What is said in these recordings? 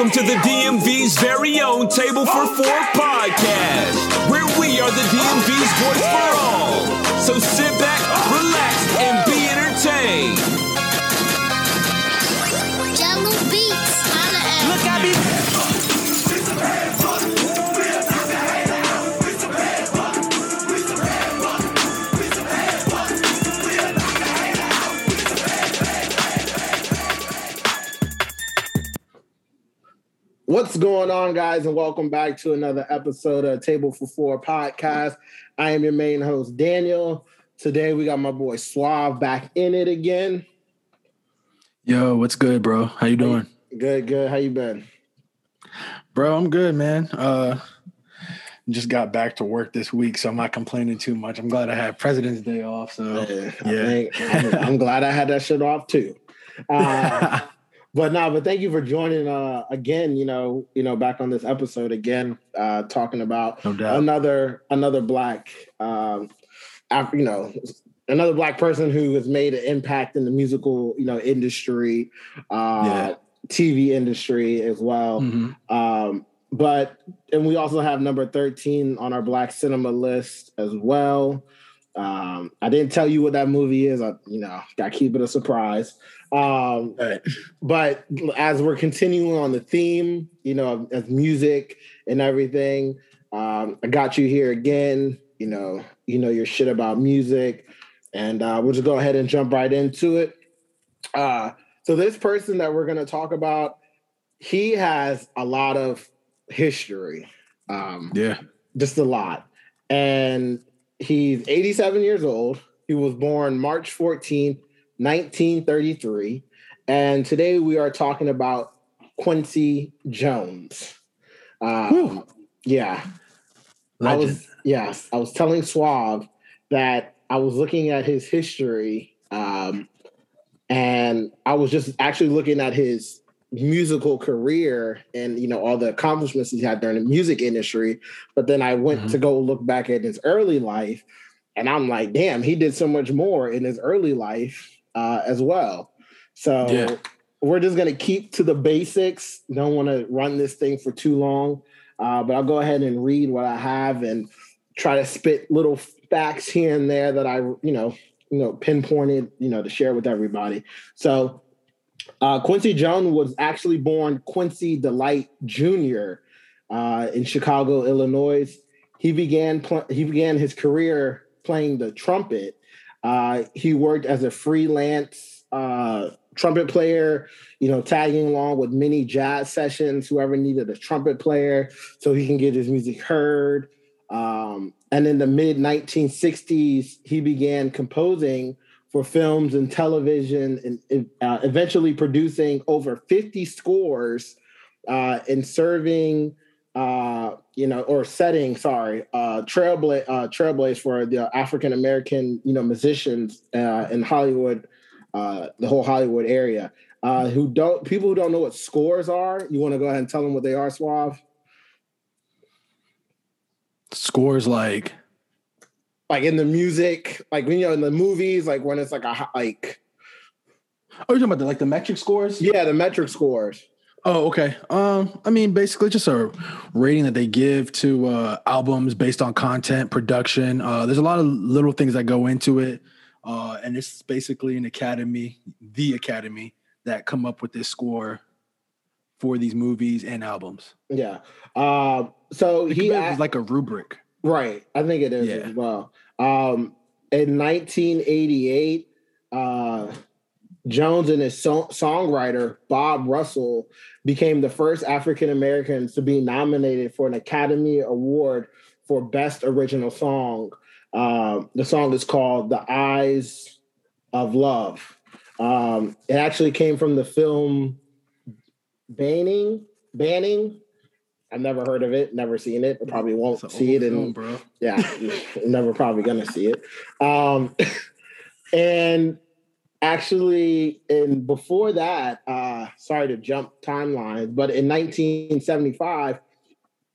Welcome to the DMV's very own Table for Four podcast, going on, guys, and welcome back to another episode of Table for Four podcast. I am your main host, Daniel. Today we got my boy Suave back in it again. Yo, what's good, bro? How you doing? Good, good. How you been? Bro, I'm good, man. Uh just got back to work this week, so I'm not complaining too much. I'm glad I had President's Day off. So Yeah, I yeah. think- I'm, I'm glad I had that shit off too. Uh, but no, but thank you for joining uh again, you know, you know, back on this episode again, uh talking about no another another black um af- you know another black person who has made an impact in the musical you know industry uh Yeah. tv industry as well Mhm. um but and we also have number 13 on our black cinema list as well um i didn't tell you what that movie is i you know gotta keep it a surprise um but as we're continuing on the theme, you know, of music and everything, um, I got you here again. You know, you know your shit about music, and uh, we'll just go ahead and jump right into it. Uh, so this person that we're going to talk about, he has a lot of history, um, Yeah. just a lot, and he's 87 years old. He was born March 14, 1933. And today we are talking about Quincy Jones. Um, yeah. I was yes, I was telling Suave that I was looking at his history, um, and I was just actually looking at his musical career and you know all the accomplishments he had during the music industry. But then I went Mhm. to go look back at his early life, and I'm like, damn, he did so much more in his early life uh, as well. So Yeah. we're just gonna keep to the basics. Don't want to run this thing for too long. Uh, but I'll go ahead and read what I have and try to spit little facts here and there that I, you know, you know, pinpointed, you know, to share with everybody. So, uh, Quincy Jones was actually born Quincy Delight Jr. Uh, in Chicago, Illinois. He began pl- he began his career playing the trumpet. Uh, he worked as a freelance uh, trumpet player you know, tagging along with many jazz sessions, whoever needed a trumpet player so he can get his music heard. Um, and in the mid 1960s, he began composing for films and television and uh, eventually producing over 50 scores uh, and serving, uh, you know, or setting, sorry, uh, trailblaze, uh, trailblaze for the African American, you know, musicians uh, in Hollywood, uh, the whole Hollywood area who don't people who don't know what scores are. You want to go ahead and tell them what they are, Suave? Scores like Like in the music, like when you know in the movies, like when it's like a like Oh, you're talking about the, like the metric scores? yeah, the metric scores. Oh, okay. Um, I mean, basically just a rating that they give to uh albums based on content, production. Uh there's a lot of little things that go into it. Uh and it's basically an academy, the academy that come up with this score for these movies and albums. Yeah. Um. So he of it act- as like a rubric. Right. I think it is Yeah. as well. Um, in 1988, uh, Jones and his so- songwriter, Bob Russell, became the first African Americans to be nominated for an Academy Award for Best Original Song. Um, the song is called The Eyes of Love. Um, it actually came from the film Banning. Banning. I've never heard of it, never seen it. I probably won't see it film, bro. yeah, never probably gonna see it. Um, and actually, and before that, uh, sorry to jump timelines, but in 1975,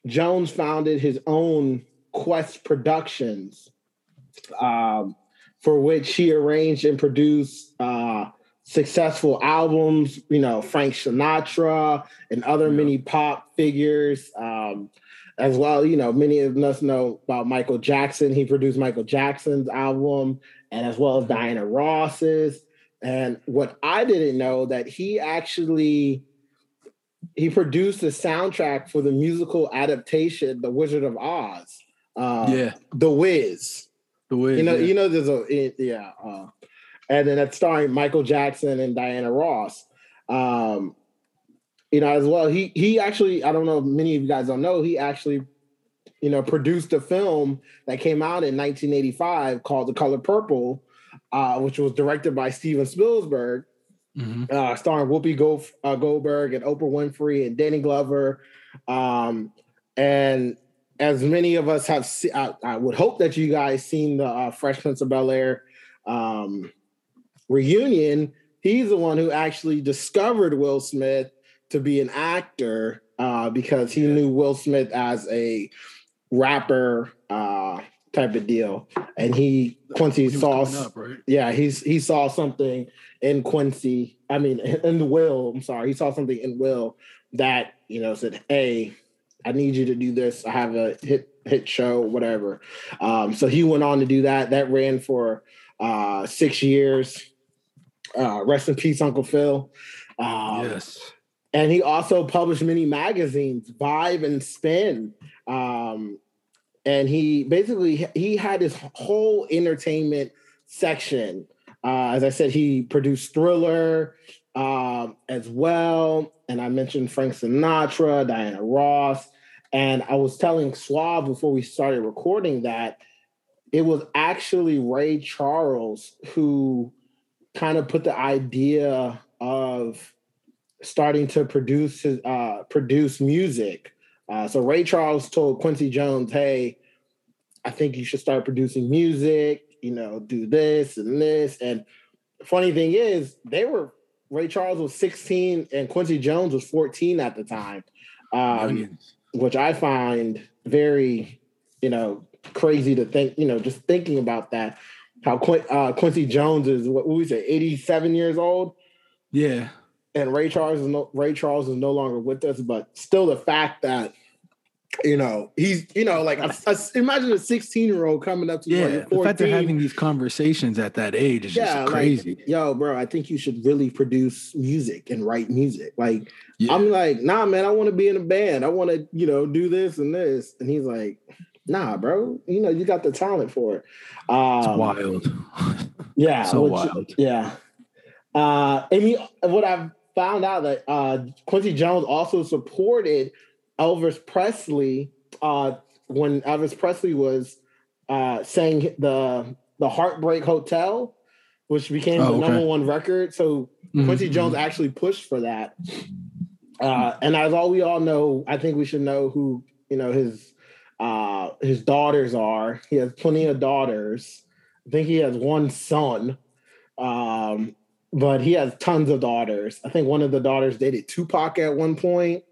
Jones founded his own Qwest Productions, um, for which he arranged and produced uh, successful albums, you know, Frank Sinatra and other Yeah. many pop figures. Um, as well, you know, many of us know about Michael Jackson. He produced Michael Jackson's album, and as well as Diana Ross's. And what I didn't know that he actually he produced the soundtrack for the musical adaptation, The Wizard of Oz. Uh, yeah, The Wiz. the way You know, yeah. you know, there's a yeah, uh, and then that's starring Michael Jackson and Diana Ross. Um, you know, as well. He he actually, I don't know, if many of you guys don't know, he actually, you know, produced a film that came out in 1985 called The Color Purple, uh, which was directed by Steven Spielberg Mhm. uh, starring Whoopi Gold, uh, Goldberg and Oprah Winfrey and Danny Glover. Um, and as many of us have, se- I, I would hope that you guys seen the uh, Fresh Prince of Bel Air um, reunion. He's the one who actually discovered Will Smith to be an actor uh, because he knew Will Smith as a rapper uh, type of deal, and he Quincy He saw up, right? yeah, he's he saw something in Quincy. I mean, in Will. I'm sorry, he saw something in Will that you know said, "Hey, I need you to do this. I have a hit hit show, whatever." Um, so he went on to do that. That ran for uh, six years. Uh, rest in peace, Uncle Phil. Um, yes. and he also published many magazines, Vibe and Spin. Um, and he basically he had his whole entertainment section. Uh, as I said, he produced Thriller um, as well, and I mentioned Frank Sinatra, Diana Ross, and I was telling Suave before we started recording that it was actually Ray Charles who kind of put the idea of starting to produce his uh, produce music. Uh, so Ray Charles told Quincy Jones, "Hey, I think you should start producing music. You know, do this and this." And funny thing is, they were Ray Charles was 16 and Quincy Jones was 14 at the time, um, which I find very, you know, crazy to think. You know, just thinking about that. How Quin- uh, Quincy Jones is what we say, 87 years old yeah. and Ray Charles is no Ray Charles is no longer with us, but still the fact that you know he's you know like a- a- imagine a 16 year old coming up to you, Yeah. like, you're The fact they're having these conversations at that age is yeah, just like, crazy. yo, bro, I think you should really produce music and write music. Like yeah. I'm like, nah, man, I want to be in a band. I want to, you know, do this and this. And he's like, nah, bro, you know, you got the talent for it. Um, it's wild. Yeah, So which- wild. Yeah, uh, and he, what I've found out that uh, Quincy Jones also supported Elvis Presley uh, when Elvis Presley was uh, saying the the Heartbreak Hotel, which became Oh, the okay. number one record. So Quincy Mhm, Jones actually pushed for that. Uh, and as all we all know, I think we should know who you know his uh, his daughters are. He has plenty of daughters. I think he has one son, um, but he has tons of daughters. I think one of the daughters dated Tupac at one point.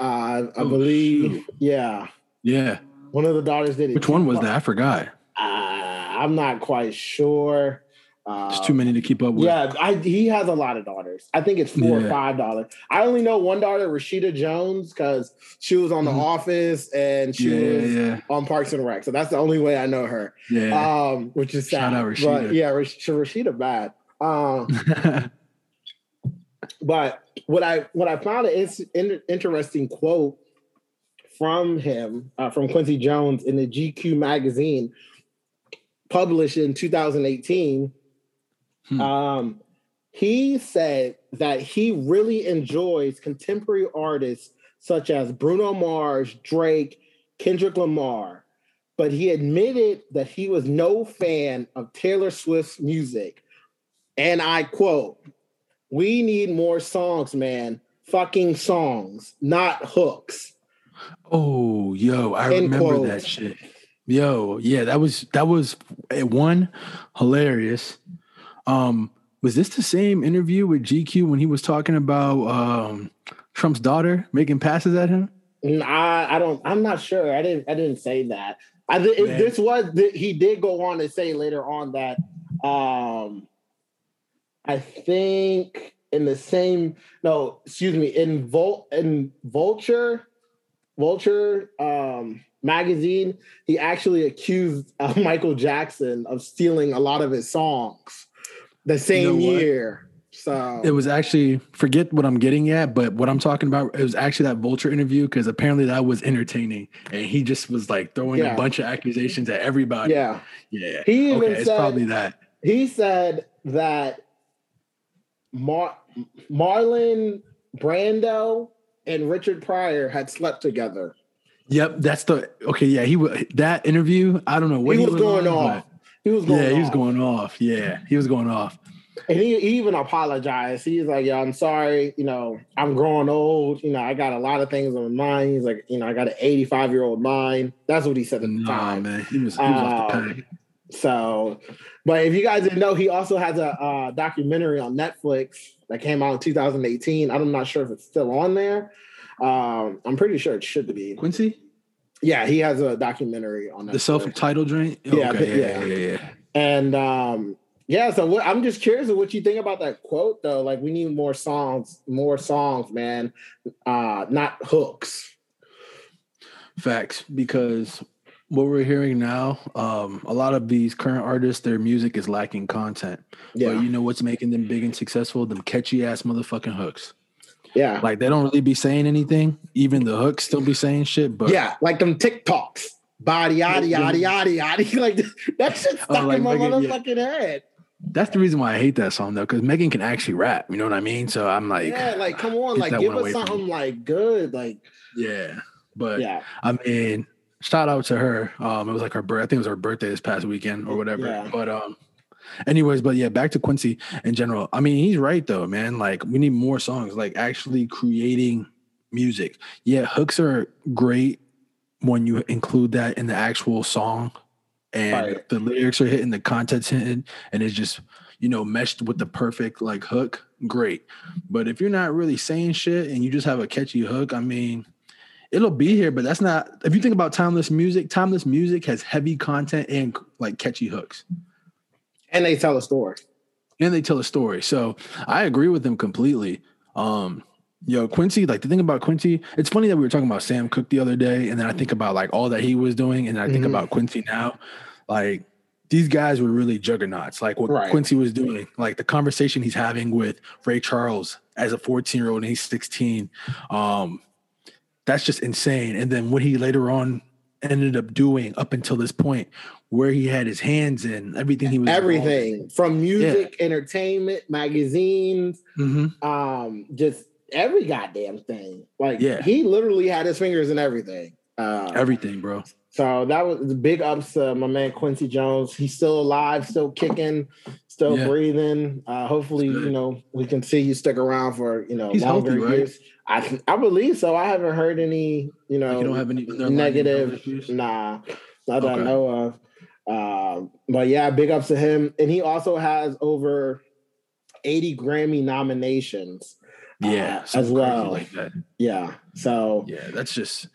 Uh, I Oh, believe, shoot. yeah, Yeah. one of the daughters dated. Which one was that? I forgot. Uh, I'm not quite sure. Uh, It's too many to keep up with. yeah, I, he has a lot of daughters. I think it's four or five dollars. I only know one daughter, Rashida Jones, because she was on The Mhm. Office and she Yeah, was yeah, on Parks and Rec. So that's the only way I know her. yeah. Um, which is sad. Shout out Rashida. But yeah, Rash- Rashida bad. Um, but what I what I found an in- interesting quote from him uh, from Quincy Jones in the GQ magazine published in 2018. Hmm. Um, he said that he really enjoys contemporary artists such as Bruno Mars, Drake, Kendrick Lamar, but he admitted that he was no fan of Taylor Swift's music. And I quote, We need more songs, man. Fucking songs, not hooks. oh, yo, I End remember quote. that shit. Yo, yeah, that was that was eh, one hilarious. Um, was this the same interview with GQ when he was talking about um Trump's daughter making passes at him? I, I don't. I'm not sure. I didn't. I didn't say that. I thi- if this was. th- He did go on to say later on that. Um, I think in the same no, excuse me, in Vol in Vulture, Vulture um magazine, he actually accused uh, Michael Jackson of stealing a lot of his songs the same know year. So It was actually forget what I'm getting at, but what I'm talking about it was actually that Vulture interview because apparently that was entertaining, and he just was like throwing Yeah. a bunch of accusations at everybody. yeah. yeah. He even okay, it's probably that. he said that Mar- Marlon Brando and Richard Pryor had slept together. Yep, that's the okay. Yeah, he was that interview. I don't know what he was going on, He was going Yeah, he was going off. Yeah, he was going off. And he, he even apologized. He's like, "Yo, I'm sorry. You know, I'm growing old. You know, I got a lot of things on my mind." He's like, "You know, I got an 85 year old mind." That's what he said at the Nah, time. man, he was, he was off the Um, pack. So, but if you guys didn't know, he also has a uh, documentary on Netflix that came out in 2018. I'm not sure if it's still on there. Um, I'm pretty sure it should be. Quincy, Yeah, he has a documentary on the self-titled joint. Yeah, okay, yeah. yeah, yeah, yeah. And um, yeah, so what, I'm just curious of what you think about that quote, though. Like, we need more songs, more songs, man. Uh, not hooks. Facts, because what we're hearing now, um, a lot of these current artists, their music is lacking content. Yeah, But you know what's making them big and successful? Them catchy ass motherfucking hooks. Yeah, Like they don't really be saying anything. Even the hooks still be saying shit. But yeah. Like them TikToks, body yada Yeah. yada yada yada. Like that shit stuck Oh, like in my Megan, yeah. motherfucking head. that's the reason why I hate that song though, because Megan can actually rap. You know what I mean? So I'm like, yeah, like come on, like give us something like good, like yeah. But yeah, I mean, shout out to her. Um, it was like her birth. I think it was her birthday this past weekend or whatever. Yeah. But um, anyways, but yeah, back to Quincy in general. I mean, he's right though, man. Like we need more songs, like actually creating music. Yeah, hooks are great when you include that in the actual song, and Right. the lyrics are hitting, the content's hitting, and it's just you know meshed with the perfect like hook. Great, but if you're not really saying shit and you just have a catchy hook, I mean it'll be here, but that's not. If you think about timeless music, timeless music has heavy content and like catchy hooks, and they tell a story. and they tell a story. So I agree with them completely. Um, yo, Quincy, like the thing about Quincy, it's funny that we were talking about Sam Cooke the other day, and then I think about like all that he was doing, and I think Mhm. about Quincy now, like. These guys were really juggernauts. Like what Right. Quincy was doing, like the conversation he's having with Ray Charles as a 14 year old and he's 16. Um, that's just insane. And then what he later on ended up doing up until this point, where he had his hands in everything he was Everything from music, entertainment, magazines, hmm um, just every goddamn thing. Like Yeah. he literally had his fingers in everything. Uh, Everything, bro. so that was big ups to my man Quincy Jones. He's still alive, still kicking, still Yeah. breathing. Uh, hopefully, you know, we can see you stick around for you know He's longer healthy, right? years. I I believe so. I haven't heard any you know you don't have any negative. Nah, not that I know of. Um, but yeah, big ups to him. And he also has over 80 Grammy nominations. Yeah, uh, as well. like. Yeah. So Yeah, that's just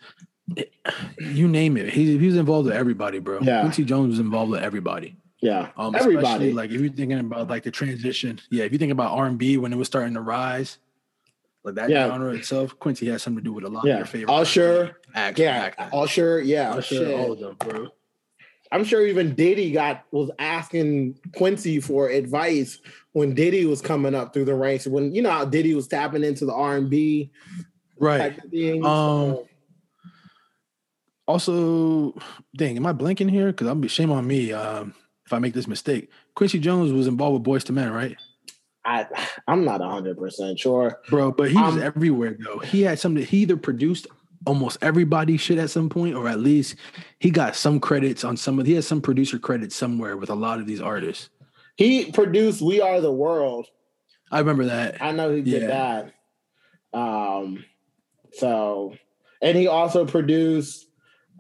it- you name it. He, he was involved with everybody, bro. Yeah. Quincy Jones was involved with everybody. yeah, Um, everybody. Like if you're thinking about like the transition, yeah. If you think about R and B when it was starting to rise, like that Yeah. genre itself, Quincy has something to do with a lot Yeah. of your favorite. Usher, acts, yeah, then. Usher, yeah, Usher, all of them, bro. I'm sure even Diddy got was asking Quincy for advice when Diddy was coming up through the ranks. When you know how Diddy was tapping into the R and B Right. thing. Um, so- Also, dang, am I blanking here? Because I'm shame on me um, if I make this mistake. Quincy Jones was involved with Boyz II Men, right? I I'm not hundred percent sure. bro. But he was Um, everywhere though. He had something. He either produced almost everybody's shit at some point, or at least he got some credits on some of. He has some producer credits somewhere with a lot of these artists. He produced "We Are the World." I remember that. I know he did Yeah. that. Um, so, and he also produced.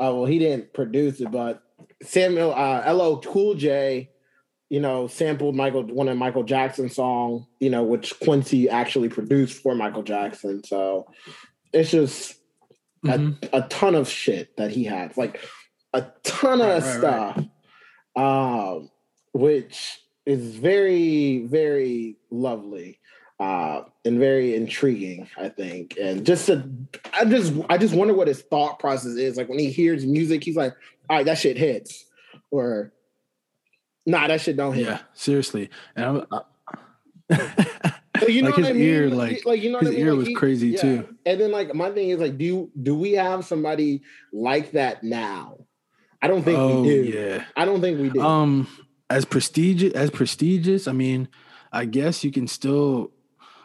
Uh, well, he didn't produce it, but Samuel uh, LL Cool J, you know, sampled Michael one of Michael Jackson's song, you know, which Quincy actually produced for Michael Jackson. So it's just Mhm. a, a ton of shit that he had, like a ton of Right, right, right. stuff, um, which is very very lovely uh, and very intriguing. I think, and just to, I just I just wonder what his thought process is. Like when he hears music, he's like, "All right, that shit hits," or "Nah, that shit don't hit." Yeah, seriously. And I'm, I, Like, you know Like, his I mean? ear, like, like, you know his I mean? ear Like, was he- crazy, yeah. too. And then like my thing is like, do you, do we have somebody like that now? I don't think oh we do. yeah. I don't think we do. Um, as prestigious as prestigious, I mean, I guess you can still.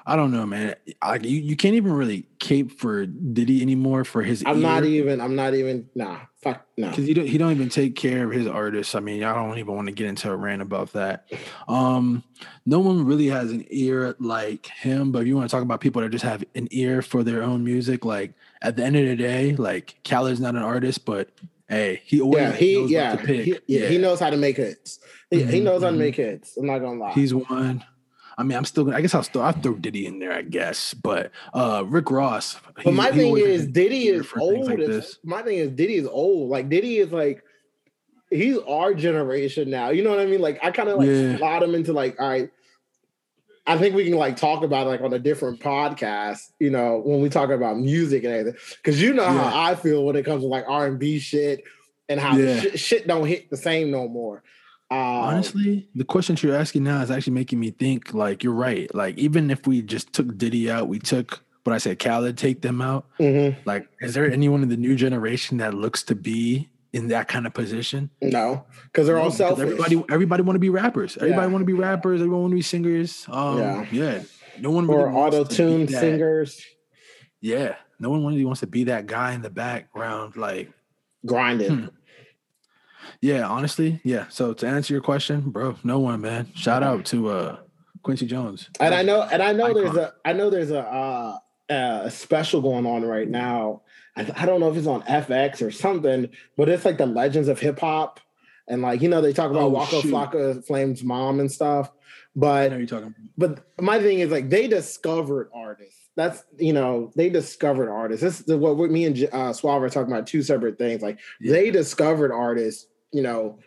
I don't know, man. I, you, you can't even really cape for Diddy anymore for his. I'm not even. I'm not even. Nah. Fuck. No. because he don't he don't even take care of his artists. I mean, I don't even want to get into a rant about that. Um, no one really has an ear like him. But if you want to talk about people that just have an ear for their own music, like at the end of the day, like Khaled's not an artist, but hey, he always Yeah. He. knows Yeah. what to pick. He, yeah. He knows how to make hits. He, he Mhm, knows how to mhm. make hits. I'm not gonna lie. He's one. I mean, I'm still. gonna I guess I'll still. I'll throw Diddy in there. I guess, but uh Rick Ross. But he- my he thing is, Diddy is old. like as- my thing is, Diddy is old. Like Diddy is like, he's our generation now. You know what I mean? Like I kind of like Yeah. slot him into like, all right. I think we can like talk about it, like on a different podcast. You know, when we talk about music and everything, because you know Yeah. how I feel when it comes to like R and B shit and how Yeah. shit, shit don't hit the same no more. Um, Honestly, the questions you're asking now is actually making me think. Like you're right. Like even if we just took Diddy out, we took what I said, Khaled, take them out. mhm. Like, is there anyone in the new generation that looks to be in that kind of position? no, because they're No, all selfish. Everybody, everybody want to be rappers. Everybody Yeah. want to be rappers. Everyone want to be singers. Um, Yeah. yeah. No one really or auto to be tune singers Yeah, no one really wants to be that guy in the background. Like, grinding. Hmm. Yeah, honestly, yeah. So to answer your question, bro, no one, man. Shout out to uh Quincy Jones. and I know, and I know there's a, I know there's a, uh, a special going on right now. I, I don't know if it's on FX or something, but it's like the legends of hip hop, and like you know they talk about Oh, Waka shoot. Flocka Flame's mom and stuff. I But know you're talking. but my thing is like they discovered artists. That's you know they discovered artists. This is what me and uh, Suave are talking about. Two separate things. Like they discovered artists. You know,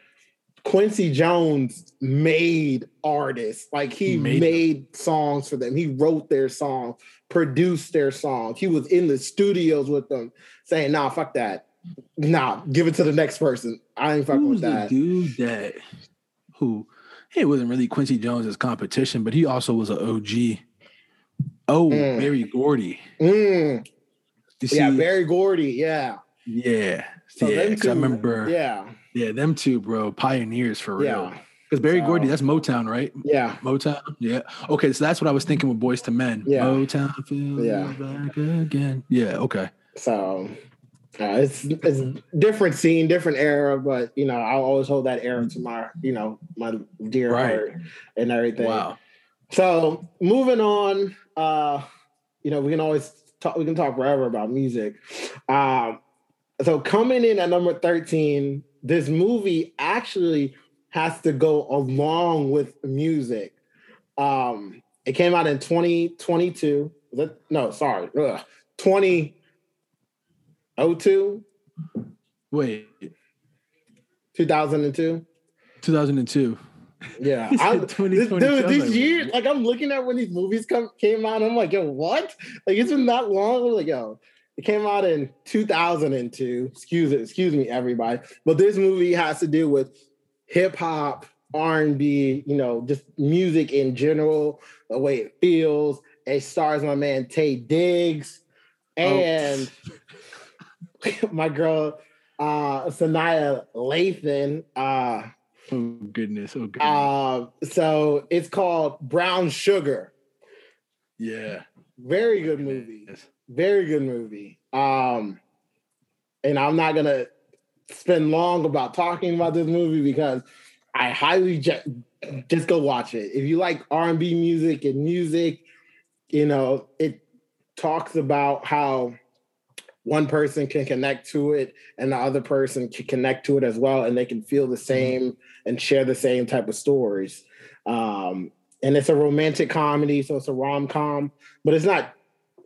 Quincy Jones made artists. Like he, made made, songs for them. He wrote their songs, produced their songs. He was in the studios with them, saying, "Nah, fuck that. Nah, give it to the next person. I ain't fucking Who's with the that." dude that who it wasn't really Quincy Jones's competition, but he also was an OG. Oh, Mm. Berry Gordy. Mm, yeah, Berry Gordy. Yeah. yeah, So yeah. 'cause I remember, yeah. Yeah. them two, bro, pioneers for real. Yeah. Because Berry So- Gordy, that's Motown, right? Yeah. Motown, yeah. Okay, so that's what I was thinking with Boyz II Men. Yeah. Motown, feel Yeah. back again. Yeah, okay. So uh, it's it's different scene, different era, but you know, I'll always hold that era to my, you know, my dear Right. heart and everything. Wow. So moving on, uh, you know, we can always talk we can talk forever about music. Um, so coming in at number 13, this movie actually has to go along with music. Um, it came out in 2022. No, sorry, ugh, 2002, Wait, 2002. 2002. Yeah, I, this, dude, these like, years, like I'm looking at when these movies come came out, I'm like, yo, what? Like it's been that long. I'm like, yo, it came out in 2002. Excuse it, excuse me, everybody. But this movie has to do with hip hop, R and B, you know, just music in general, the way it feels. It stars my man Taye Diggs Oh. and my girl uh Sanaa Lathan. Uh Oh goodness. Oh goodness. uh, so it's called Brown Sugar. yeah. Very good movie. Yes. Very good movie. Um, and I'm not gonna spend long about talking about this movie because I highly ju- just go watch it. If you like R&B music and music, you know it talks about how one person can connect to it and the other person can connect to it as well, and they can feel the same and share the same type of stories. Um, and it's a romantic comedy, so it's a rom com, but it's not.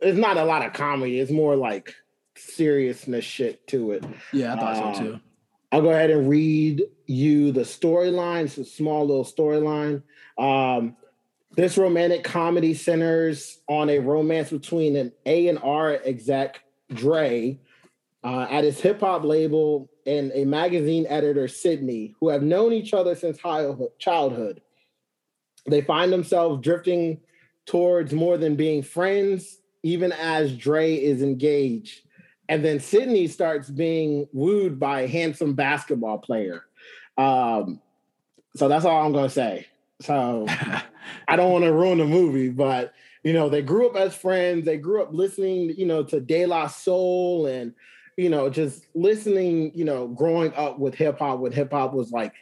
It's not a lot of comedy. It's more like seriousness shit to it. Yeah, I thought Um, so too. I'll go ahead and read you the storyline. It's a small little storyline. Um, this romantic comedy centers on a romance between an A and R exec, Dre, uh, at his hip hop label, and a magazine editor, Sydney, who have known each other since childhood. They find themselves drifting towards more than being friends, even as Dre is engaged. And then Sydney starts being wooed by a handsome basketball player. Um, so that's all I'm going to say. So I don't want to ruin the movie, but you know, they grew up as friends. They grew up listening, you know, to De La Soul and, you know, just listening, you know, growing up with hip hop when hip hop was like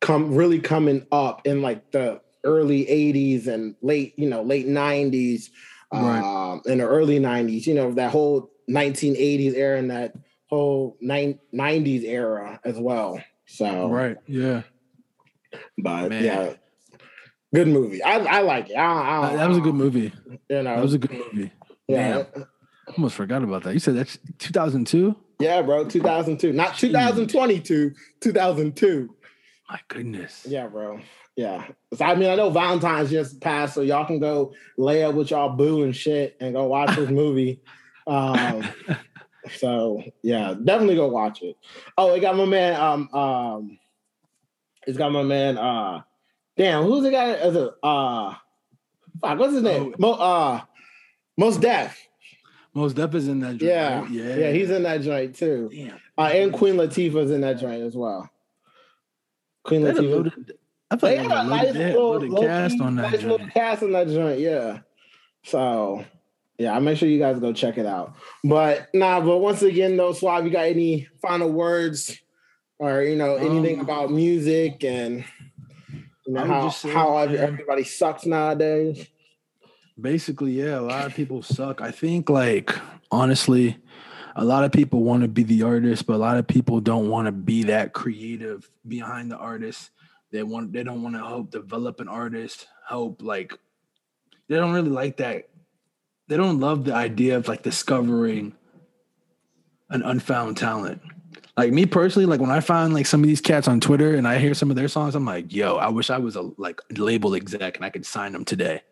come really coming up in like the early 80s and late, you know, late 90s, right. um, in the early 90s, you know, that whole 1980s era and that whole 90s era as well. So right, yeah. But Man. yeah, good movie. I, I like it. I, I, that was a good movie. You know, that was a good movie. Yeah, Man. almost forgot about that. You said that's 2002. Yeah, bro, 2002, not 2022, 2002. My goodness. Yeah, bro. Yeah. So, I mean, I know Valentine's just passed, so y'all can go lay up with y'all boo and shit and go watch this movie. Um, so yeah, definitely go watch it. Oh, it got my man. Um, um, it's got my man. Uh, damn, who's the guy? Is it uh, fuck, what's his name? Oh. Mo, uh, Mos Def. Mos Def is in that joint. Yeah, right? yeah, yeah. He's in that joint too. Damn. Uh, and Queen Latifah's in that joint as well. Queen Latifah. I thought they had a nice little, little cast on that nice joint. little cast on that joint. Yeah. So yeah, I'll make sure you guys go check it out. But nah, but once again, though, Suave, you got any final words or you know anything um, about music and you know how, say, how everybody sucks nowadays? Basically, yeah, a lot of people suck. I think like honestly, a lot of people want to be the artist, but a lot of people don't want to be that creative behind the artist. They want they don't want to help develop an artist, help like they don't really like that they don't love the idea of like discovering an unfound talent. Like me personally, like when I find like some of these cats on Twitter and I hear some of their songs, I'm like, yo, I wish I was a like label exec and I could sign them today.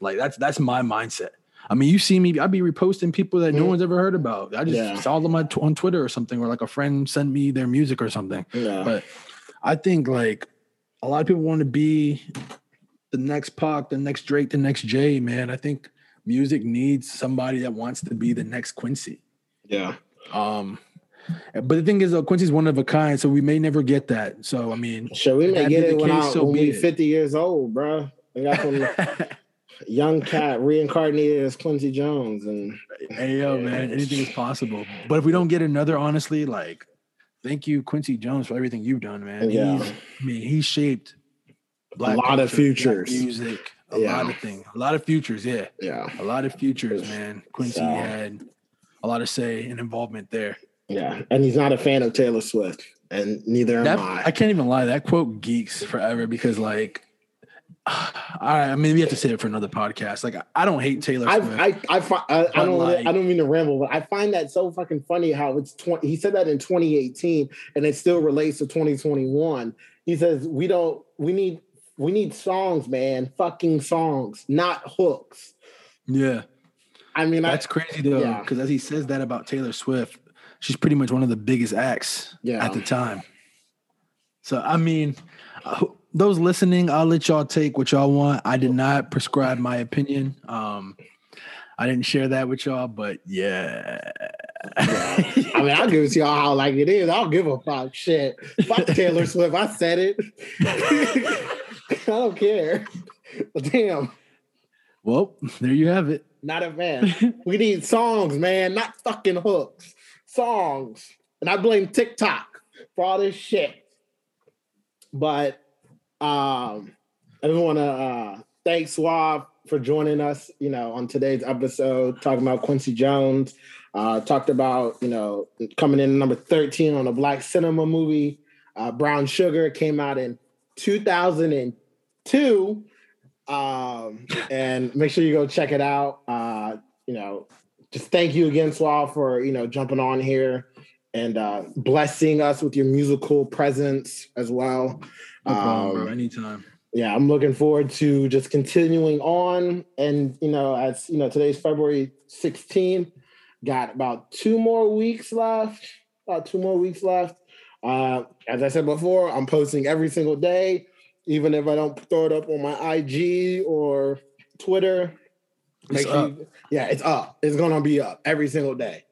Like that's that's my mindset. I mean, you see me, I'd be reposting people that no mm. one's ever heard about. I just yeah. saw them on, on Twitter or something, or like a friend sent me their music or something. Yeah. But I think like a lot of people want to be the next Pac, the next Drake, the next Jay, man. I think music needs somebody that wants to be the next Quincy. Yeah. Um, but the thing is, though, Quincy's one of a kind, so we may never get that. So I mean, sure, we may get it when, case, I, so when we fifty years old, bro. We got some young cat reincarnated as Quincy Jones, and hey yo, man, anything is possible. But if we don't get another, honestly, like, thank you, Quincy Jones, for everything you've done, man. Yeah, He's, I mean, he shaped black a lot culture, of futures, music, a yeah. lot of things, a lot of futures. Yeah, yeah, a lot of futures, man. Quincy so, had a lot of say and involvement there. Yeah, and he's not a fan of Taylor Swift, and neither that, am I. I can't even lie. That quote geeks forever because, like, I mean, we have to say it for another podcast. Like, I don't hate Taylor. I, Swift, I, I, I, I don't, like, I don't mean to ramble, but I find that so fucking funny how it's twenty. He said that in 2018, and it still relates to 2021. He says we don't, we need we need songs, man. Fucking songs, not hooks. Yeah. I mean, that's I, crazy though, because yeah. as he says that about Taylor Swift, she's pretty much one of the biggest acts yeah. at the time. So, I mean, uh, those listening, I'll let y'all take what y'all want. I did not prescribe my opinion. Um, I didn't share that with y'all, but yeah. I mean, I'll give it to y'all how like it is. I'll give a fuck shit. Fuck Taylor Swift. I said it. I don't care. But damn. Well, there you have it. Not a fan. we need songs, man, not fucking hooks. Songs. And I blame TikTok for all this shit. But um I just want to uh thank Suave for joining us, you know, on today's episode, talking about Quincy Jones. Uh, talked about, you know, coming in number 13 on a black cinema movie. Uh, Brown Sugar came out in 2002. Um, and make sure you go check it out. Uh, you know, just thank you again, Suave, for you know jumping on here and uh, blessing us with your musical presence as well. No problem, Um, bro. Anytime. yeah, I'm looking forward to just continuing on. And you know, as you know, today's February 16th. Got about two more weeks left. About two more weeks left. Uh, as I said before, I'm posting every single day, even if I don't throw it up on my IG or Twitter. It's you- yeah, it's up. It's gonna be up every single day.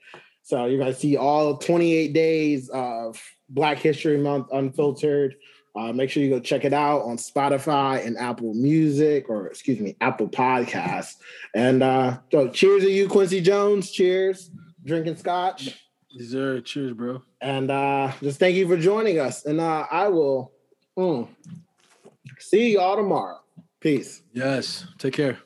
So you're gonna see all 28 days of Black History Month unfiltered. Uh, make sure you go check it out on Spotify and Apple Music, or excuse me, Apple Podcasts. And uh, so cheers to you, Quincy Jones. Cheers, drinking scotch. Yes, sir. Cheers, bro. And uh, just thank you for joining us. And uh, I will mm, see you all tomorrow. Peace. Yes. Take care.